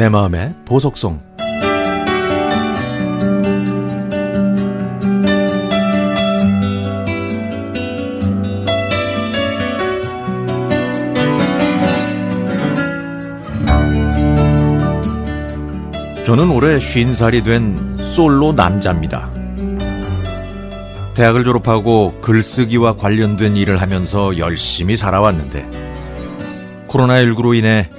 내 마음의 보석송 저는 올해 50살이 된 솔로 남자입니다. 대학을 졸업하고 글쓰기와 관련된 일을 하면서 열심히 살아왔는데 코로나19로 인해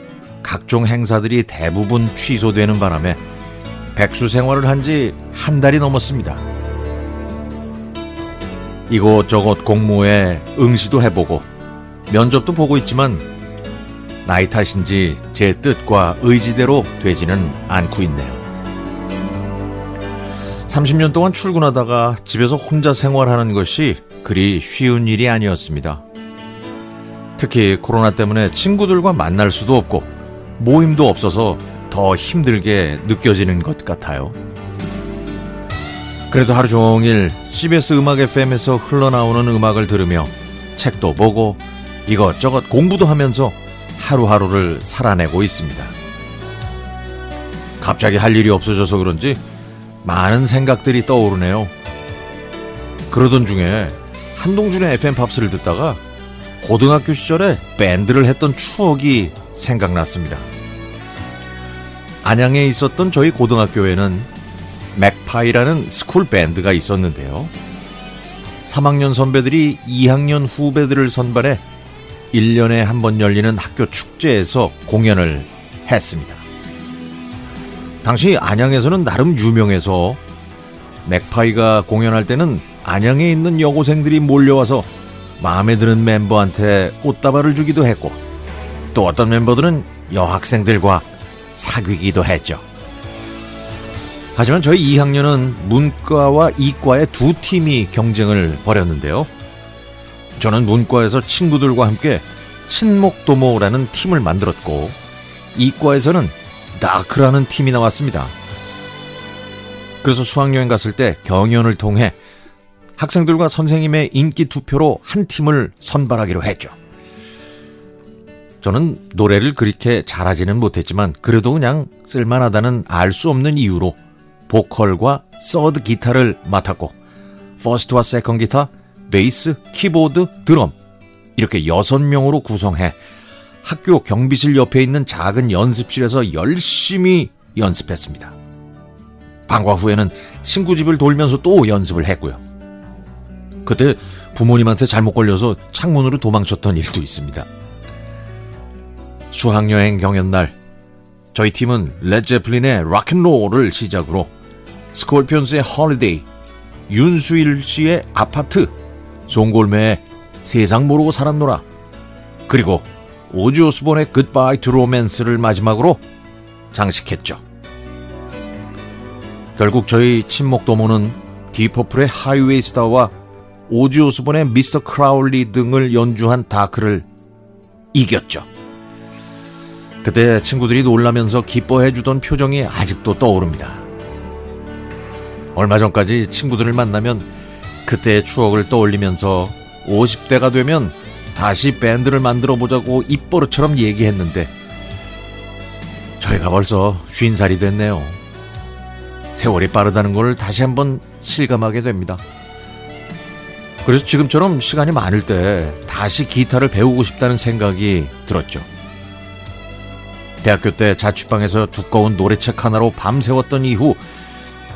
각종 행사들이 대부분 취소되는 바람에 백수 생활을 한지한 달이 넘었습니다. 이곳저곳 공모에 응시도 해보고 면접도 보고 있지만 나이 탓인지 제 뜻과 의지대로 되지는 않고 있네요. 30년 동안 출근하다가 집에서 혼자 생활하는 것이 그리 쉬운 일이 아니었습니다. 특히 코로나 때문에 친구들과 만날 수도 없고 모임도 없어서 더 힘들게 느껴지는 것 같아요. 그래도 하루 종일 CBS 음악 FM에서 흘러나오는 음악을 들으며 책도 보고 이것저것 공부도 하면서 하루하루를 살아내고 있습니다. 갑자기 할 일이 없어져서 그런지 많은 생각들이 떠오르네요. 그러던 중에 한동준의 FM 팝스를 듣다가 고등학교 시절에 밴드를 했던 추억이 생각났습니다. 안양에 있었던 저희 고등학교에는 맥파이라는 school band가 있었는데요. 3학년 선배들이 2학년 후배들을 선발해 1년에 한 번 열리는 학교 축제에서 공연을 했습니다. 당시 안양에서는 나름 유명해서 맥파이가 공연할 때는 안양에 있는 여고생들이 몰려와서 마음에 드는 멤버한테 꽃다발을 주기도 했고 또 어떤 멤버들은 여학생들과 사귀기도 했죠. 하지만 저희 2학년은 문과와 이과의 두 팀이 경쟁을 벌였는데요. 저는 문과에서 친구들과 함께 친목도모라는 팀을 만들었고 이과에서는 다크라는 팀이 나왔습니다. 그래서 수학여행 갔을 때 경연을 통해 학생들과 선생님의 인기 투표로 한 팀을 선발하기로 했죠. 저는 노래를 그렇게 잘하지는 못했지만 그래도 그냥 쓸만하다는 알 수 없는 이유로 보컬과 서드 기타를 맡았고 first와 second 기타, 베이스, 키보드, 드럼 이렇게 여섯 명으로 구성해 학교 경비실 옆에 있는 작은 연습실에서 열심히 연습했습니다. 방과 후에는 친구 집을 돌면서 또 연습을 했고요. 그때 부모님한테 잘못 걸려서 창문으로 도망쳤던 일도 있습니다. 수학여행 경연날 저희 팀은 렛제플린의 락앤롤을 시작으로 스콜피온스의 Holiday, 윤수일 씨의 아파트, 송골매의 세상 모르고 살았노라 그리고 오지 오스본의 Goodbye to Romance를 마지막으로 장식했죠. 결국 저희 친목 도모는 딥 퍼플의 Highway Star와 오지 오스본의 Mr. Crowley 등을 연주한 다크를 이겼죠. 그때 친구들이 놀라면서 기뻐해 주던 표정이 아직도 떠오릅니다. 얼마 전까지 친구들을 만나면 그때의 추억을 떠올리면서 50대가 되면 다시 밴드를 만들어 보자고 입버릇처럼 얘기했는데 저희가 벌써 50살이 됐네요. 세월이 빠르다는 걸 다시 한번 실감하게 됩니다. 그래서 지금처럼 시간이 많을 때 다시 기타를 배우고 싶다는 생각이 들었죠. 대학교 때 자취방에서 두꺼운 노래책 하나로 밤새웠던 이후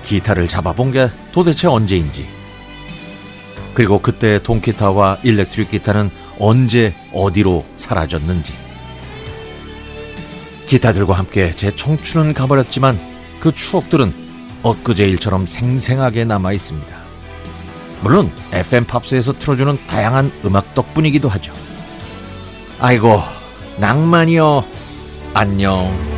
기타를 잡아본 게 도대체 언제인지. 그리고 그때 통기타와 일렉트릭 기타는 언제 어디로 사라졌는지. 기타들과 함께 제 청춘은 가버렸지만 그 추억들은 엊그제 일처럼 생생하게 남아 있습니다. 물론 FM 팝스에서 틀어주는 다양한 음악 덕분이기도 하죠. 아이고 낭만이여 안녕.